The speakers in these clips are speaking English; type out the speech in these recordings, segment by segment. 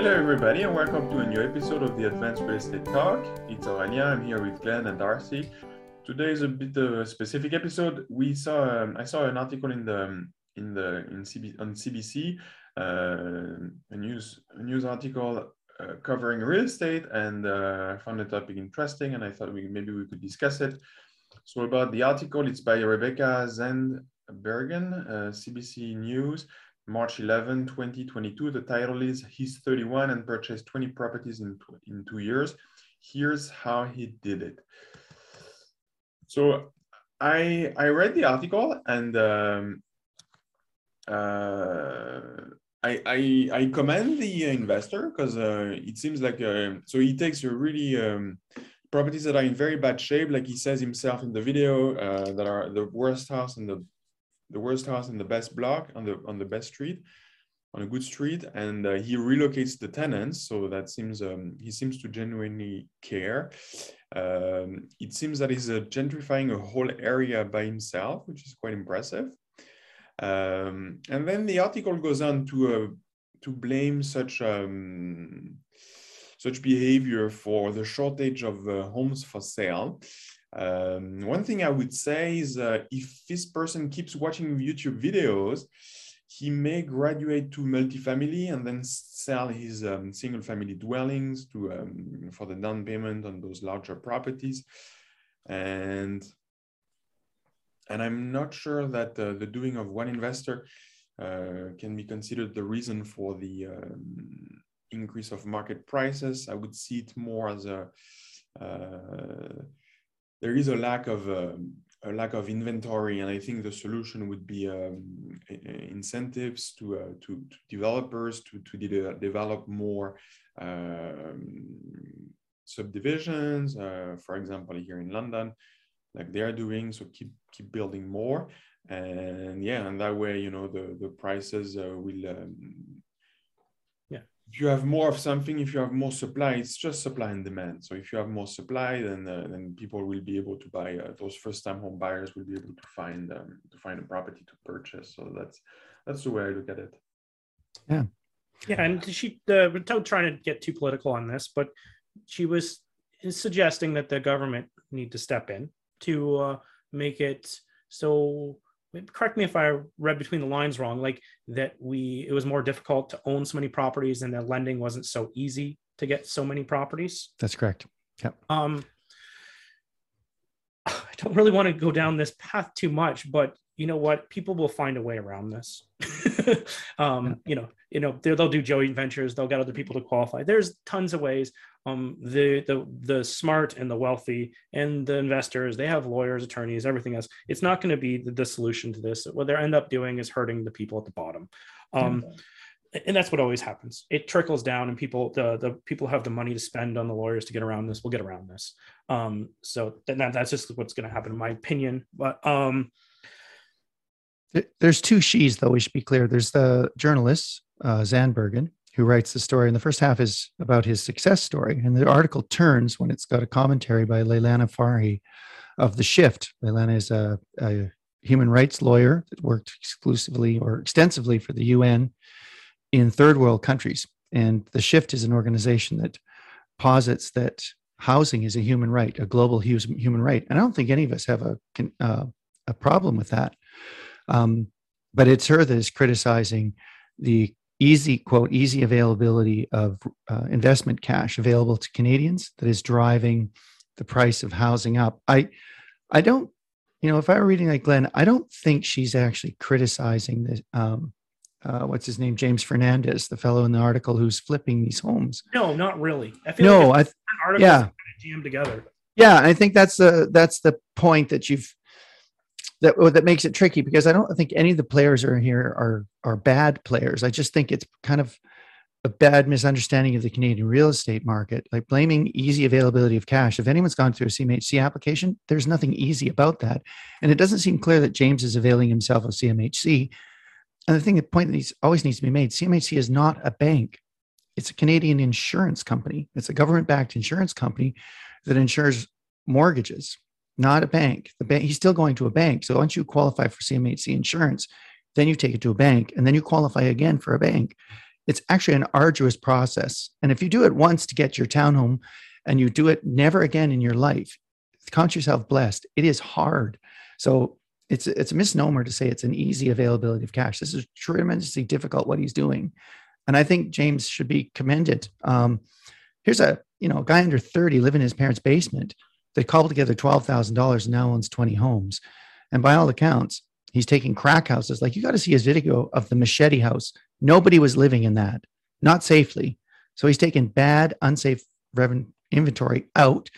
Hello, everybody, and welcome to a new episode of the Advanced Real Estate Talk. It's Aurélien. I'm here with Glenn and Darcy. Today is a bit of a specific episode. We saw um, I saw an article in the in the in CB, on CBC, uh, a news a news article uh, covering real estate, and uh, I found the topic interesting, and I thought we maybe we could discuss it. So about the article, it's by Rebecca Zandbergen, uh, CBC News. March 11, 2022. The title is He's 31 and purchased 20 properties in, in two years. Here's how he did it. So I, I read the article and um, uh, I, I, I commend the investor because uh, it seems like, uh, so he takes a really, um, properties that are in very bad shape, like he says himself in the video, uh, that are the worst house in the the worst house in the best block on the on the best street on a good street and uh, he relocates the tenants so that seems um, he seems to genuinely care. Um, it seems that he's uh, gentrifying a whole area by himself which is quite impressive. Um, and then the article goes on to uh, to blame such um, such behavior for the shortage of uh, homes for sale um, one thing I would say is uh, if this person keeps watching YouTube videos, he may graduate to multifamily and then sell his um, single family dwellings to um, for the down payment on those larger properties. And and I'm not sure that uh, the doing of one investor uh, can be considered the reason for the um, increase of market prices. I would see it more as a uh, there is a lack of uh, a lack of inventory, and I think the solution would be um, incentives to, uh, to, to developers to to de develop more um, subdivisions. Uh, for example, here in London, like they are doing, so keep keep building more, and yeah, and that way, you know, the the prices uh, will um, if you have more of something, if you have more supply, it's just supply and demand. So if you have more supply, then uh, then people will be able to buy. Uh, those first-time home buyers will be able to find um, to find a property to purchase. So that's that's the way I look at it. Yeah, yeah, and she uh, without trying to get too political on this, but she was suggesting that the government need to step in to uh, make it so correct me if I read between the lines wrong, like that we it was more difficult to own so many properties and that lending wasn't so easy to get so many properties. That's correct. Yep. Um I don't really want to go down this path too much, but you know what? People will find a way around this. um, yeah. you know, you know, they'll do joint ventures, they'll get other people to qualify. There's tons of ways um, the the the smart and the wealthy and the investors they have lawyers attorneys everything else. It's not going to be the, the, solution to this. What they end up doing is hurting the people at the bottom. Um, and that's what always happens. It trickles down and people the the people have the money to spend on the lawyers to get around this will get around this. Um, so that, that's just what's going to happen in my opinion but um, there's two she's though we should be clear. There's the journalists uh, Zandbergen who writes the story. And the first half is about his success story. And the article turns when it's got a commentary by Leilani Farha of The Shift. Leilani is a, a human rights lawyer that worked exclusively or extensively for the UN in third world countries. And The Shift is an organization that posits that housing is a human right, a global human right. And I don't think any of us have a, uh, a problem with that. Um, but it's her that is criticizing the easy quote easy availability of uh, investment cash available to Canadians that is driving the price of housing up. I I don't you know if I were reading like Glenn, I don't think she's actually criticizing the um, uh, what's his name James Fernandez, the fellow in the article who's flipping these homes. No, not really. I feel no, like I yeah jammed together. Yeah, I think that's the that's the point that you've that that makes it tricky because I don't think any of the players are here are are bad players. I just think it's kind of a bad misunderstanding of the Canadian real estate market, like blaming easy availability of cash. If anyone's gone through a CMHC application, there's nothing easy about that. And it doesn't seem clear that James is availing himself of CMHC. And the thing, the point that needs, always needs to be made CMHC is not a bank, it's a Canadian insurance company. It's a government backed insurance company that insures mortgages not a bank. The bank he's still going to a bank. So once you qualify for CMHC insurance, then you take it to a bank, and then you qualify again for a bank. it's actually an arduous process. And if you do it once to get your townhome and you do it never again in your life, count yourself blessed. It is hard. So it's it's a misnomer to say it's an easy availability of cash. This is tremendously difficult what he's doing, and I think James should be commended. Um, here's a you know a guy under thirty living in his parents' basement. They cobbled together twelve thousand dollars and now owns twenty homes, and by all accounts, he's taking crack houses. Like you got to see his video of the machete house. Nobody was living in that, not safely. So he's taken bad, unsafe revenue inventory out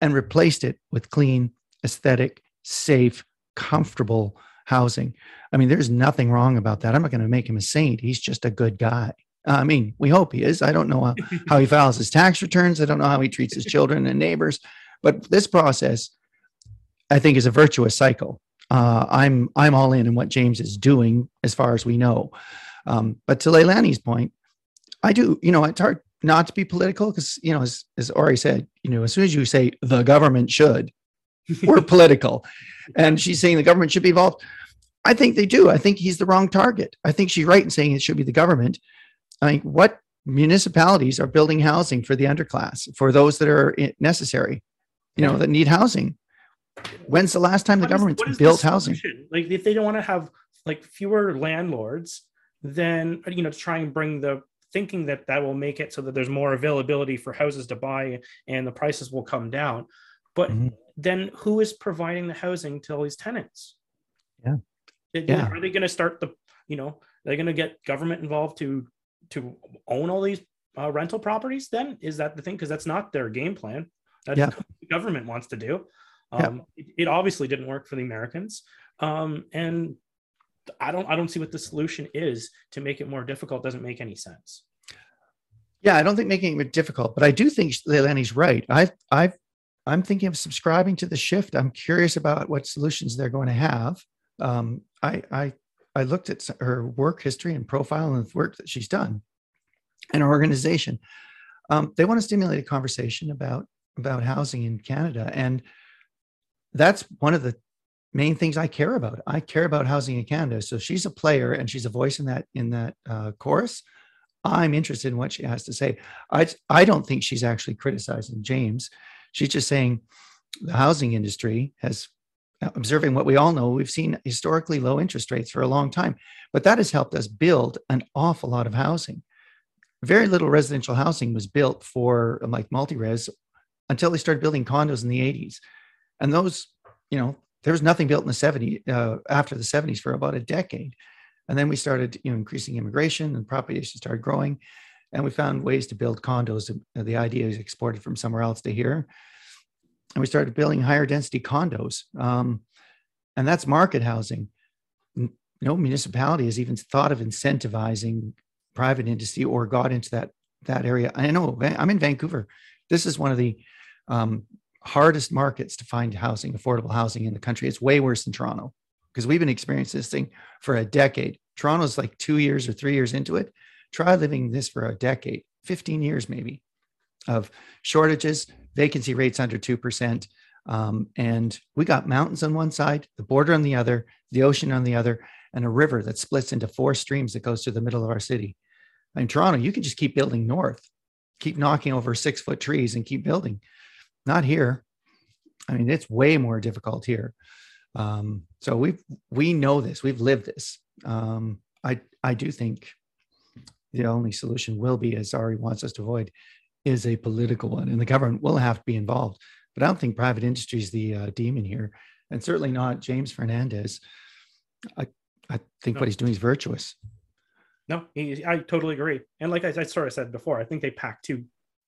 and replaced it with clean, aesthetic, safe comfortable housing. I mean, there's nothing wrong about that. I'm not going to make him a saint. He's just a good guy. I mean, we hope he is. I don't know how he files his tax returns. I don't know how he treats his children and neighbors, but this process, I think, is a virtuous cycle. Uh, I'm I'm all in in what James is doing as far as we know. Um, but to Leilani's point, I do. You know, it's hard not to be political because you know, as as Ori said, you know, as soon as you say the government should, we're political. And she's saying the government should be involved. I think they do. I think he's the wrong target. I think she's right in saying it should be the government. I mean, what municipalities are building housing for the underclass, for those that are necessary, you know, that need housing? When's the last time the government built housing? Like, if they don't want to have like fewer landlords, then you know, to try and bring the thinking that that will make it so that there's more availability for houses to buy and the prices will come down. But mm-hmm then who is providing the housing to all these tenants? Yeah. yeah. Are they going to start the, you know, are they're going to get government involved to to own all these uh, rental properties? Then is that the thing? Because that's not their game plan. That's yeah. the government wants to do. Um, yeah. it, it, obviously didn't work for the Americans, um, and I don't I don't see what the solution is to make it more difficult. Doesn't make any sense. Yeah, I don't think making it difficult, but I do think Leilani's right. I've I've I'm thinking of subscribing to the shift. I'm curious about what solutions they're going to have. Um, I, I, I looked at her work history and profile and the work that she's done, and her organization. Um, they want to stimulate a conversation about about housing in Canada, and that's one of the main things I care about. I care about housing in Canada. So she's a player and she's a voice in that in that uh, chorus. I'm interested in what she has to say. I I don't think she's actually criticizing James. She's just saying the housing industry has observing what we all know we've seen historically low interest rates for a long time but that has helped us build an awful lot of housing very little residential housing was built for like multi-res until they started building condos in the 80s and those you know there was nothing built in the 70s uh, after the 70s for about a decade and then we started you know increasing immigration and population started growing and we found ways to build condos. The idea is exported from somewhere else to here, and we started building higher density condos, um, and that's market housing. No municipality has even thought of incentivizing private industry or got into that that area. I know I'm in Vancouver. This is one of the um, hardest markets to find housing, affordable housing in the country. It's way worse than Toronto because we've been experiencing this thing for a decade. Toronto's like two years or three years into it. Try living this for a decade, 15 years maybe, of shortages, vacancy rates under 2%. Um, and we got mountains on one side, the border on the other, the ocean on the other, and a river that splits into four streams that goes through the middle of our city. In Toronto, you can just keep building north, keep knocking over six foot trees and keep building. Not here. I mean, it's way more difficult here. Um, so we we know this. We've lived this. Um, I I do think the only solution will be, as Ari wants us to avoid, is a political one, and the government will have to be involved. But I don't think private industry is the uh, demon here, and certainly not James Fernandez. I I think no. what he's doing is virtuous. No, he, I totally agree. And like I, I, sort of said before, I think they pack two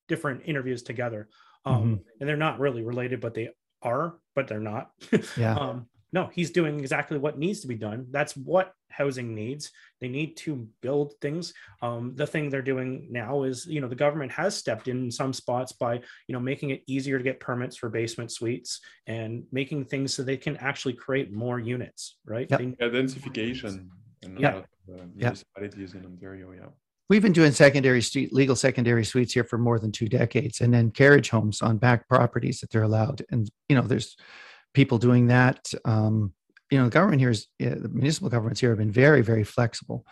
different interviews together, um, mm-hmm. and they're not really related, but they are, but they're not. Yeah. um, no, he's doing exactly what needs to be done. That's what housing needs. They need to build things. Um, the thing they're doing now is, you know, the government has stepped in, in some spots by, you know, making it easier to get permits for basement suites and making things so they can actually create more units, right? Yep. They, densification in yeah. municipalities in Ontario, yeah. We've been doing secondary street legal secondary suites here for more than two decades, and then carriage homes on back properties that they're allowed. And you know, there's people doing that. Um, you know, the government here is the municipal governments here have been very, very flexible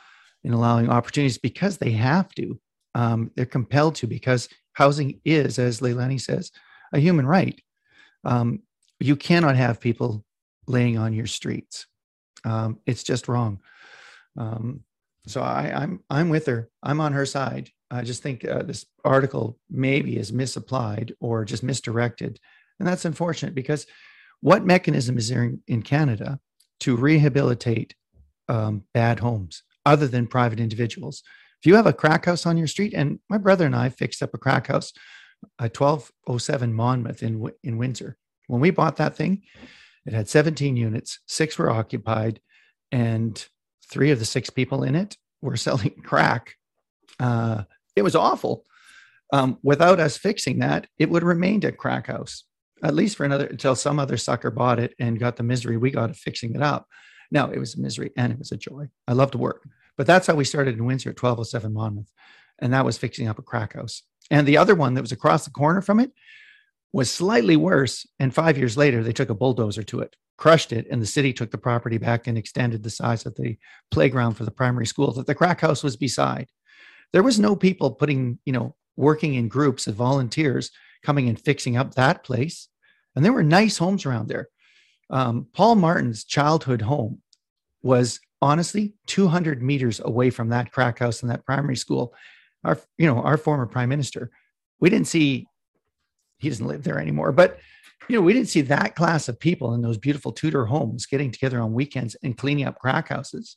in allowing opportunities because they have to. Um, they're compelled to because housing is, as Leilani says, a human right. Um, you cannot have people laying on your streets. Um, it's just wrong. Um, so I, am I'm, I'm with her. I'm on her side. I just think uh, this article maybe is misapplied or just misdirected, and that's unfortunate because what mechanism is there in, in Canada to rehabilitate um, bad homes other than private individuals? If you have a crack house on your street, and my brother and I fixed up a crack house, a 1207 Monmouth in in Windsor. When we bought that thing, it had 17 units, six were occupied, and three of the six people in it were selling crack. Uh, it was awful. Um, without us fixing that, it would have remained a crack house, at least for another until some other sucker bought it and got the misery we got of fixing it up. Now it was a misery and it was a joy. I love to work, but that's how we started in Windsor at 1207 Monmouth, and that was fixing up a crack house. And the other one that was across the corner from it was slightly worse. And five years later, they took a bulldozer to it, crushed it, and the city took the property back and extended the size of the playground for the primary school that the crack house was beside. There was no people putting, you know, working in groups of volunteers coming and fixing up that place. And there were nice homes around there. Um, Paul Martin's childhood home was honestly 200 meters away from that crack house and that primary school. Our, you know, our former prime minister, we didn't see he doesn't live there anymore. But you know, we didn't see that class of people in those beautiful Tudor homes getting together on weekends and cleaning up crack houses.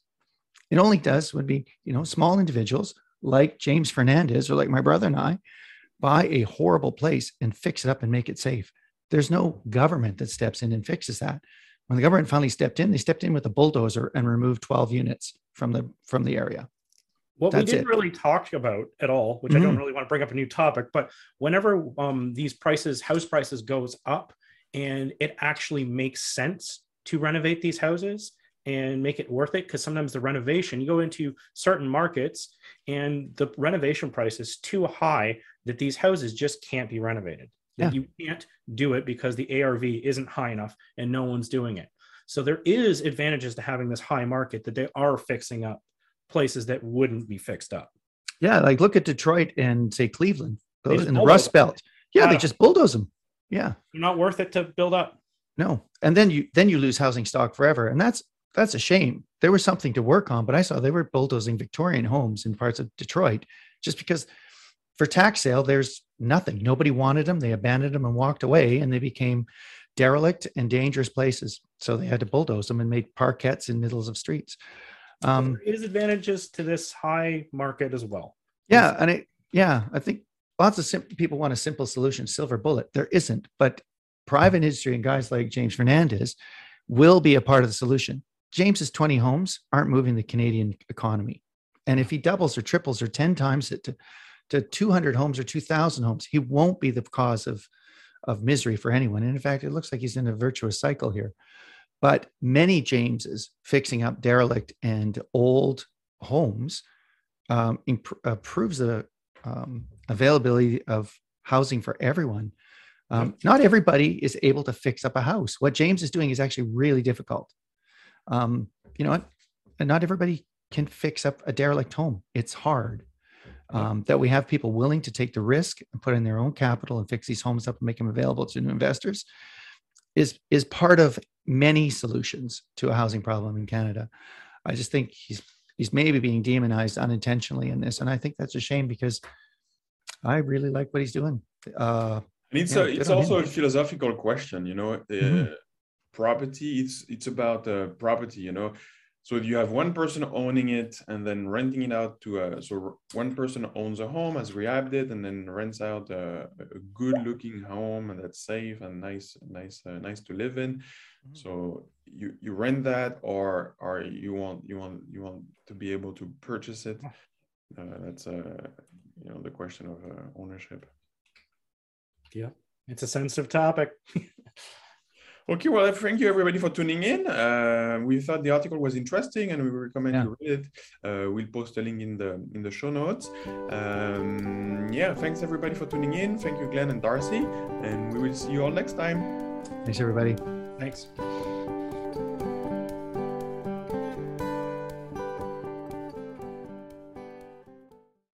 It only does would be, you know, small individuals like James Fernandez or like my brother and I buy a horrible place and fix it up and make it safe. There's no government that steps in and fixes that. When the government finally stepped in, they stepped in with a bulldozer and removed 12 units from the from the area. What That's we didn't it. really talk about at all, which mm-hmm. I don't mm-hmm. really want to bring up a new topic, but whenever um, these prices, house prices goes up, and it actually makes sense to renovate these houses and make it worth it, because sometimes the renovation, you go into certain markets and the renovation price is too high that these houses just can't be renovated. That yeah. you can't do it because the ARV isn't high enough and no one's doing it. So there is advantages to having this high market that they are fixing up places that wouldn't be fixed up. Yeah, like look at Detroit and say Cleveland, those in the Rust Belt. Yeah, yeah, they just bulldoze them. Yeah, They're not worth it to build up. No, and then you then you lose housing stock forever, and that's that's a shame. There was something to work on, but I saw they were bulldozing Victorian homes in parts of Detroit just because for tax sale there's nothing. Nobody wanted them. They abandoned them and walked away, and they became derelict and dangerous places. So they had to bulldoze them and made parkettes in middles of streets. Um, there is advantages to this high market as well. Yeah, and it, yeah, I think lots of simple people want a simple solution, silver bullet. There isn't, but private industry and guys like James Fernandez will be a part of the solution. James's 20 homes aren't moving the Canadian economy. And if he doubles or triples or 10 times it to, to 200 homes or 2,000 homes, he won't be the cause of, of misery for anyone. And in fact, it looks like he's in a virtuous cycle here. But many Jameses fixing up derelict and old homes um, imp- uh, proves the um, availability of housing for everyone. Um, not everybody is able to fix up a house. What James is doing is actually really difficult. Um, you know, not everybody can fix up a derelict home. It's hard. Um, that we have people willing to take the risk and put in their own capital and fix these homes up and make them available to new investors is is part of many solutions to a housing problem in Canada. I just think he's he's maybe being demonized unintentionally in this, and I think that's a shame because I really like what he's doing. Uh, and it's yeah, a, it's also him. a philosophical question, you know. Uh, mm-hmm. Property, it's it's about uh, property, you know so you have one person owning it and then renting it out to a so one person owns a home has rehabbed it and then rents out a, a good looking home and that's safe and nice nice uh, nice to live in. Mm-hmm. so you you rent that or or you want you want you want to be able to purchase it? Uh, that's uh you know the question of uh, ownership. Yeah. It's a sensitive topic Okay, well, thank you everybody for tuning in. Uh, we thought the article was interesting, and we recommend yeah. you read it. Uh, we'll post a link in the in the show notes. Um, yeah, thanks everybody for tuning in. Thank you, Glenn and Darcy, and we will see you all next time. Thanks, everybody. Thanks.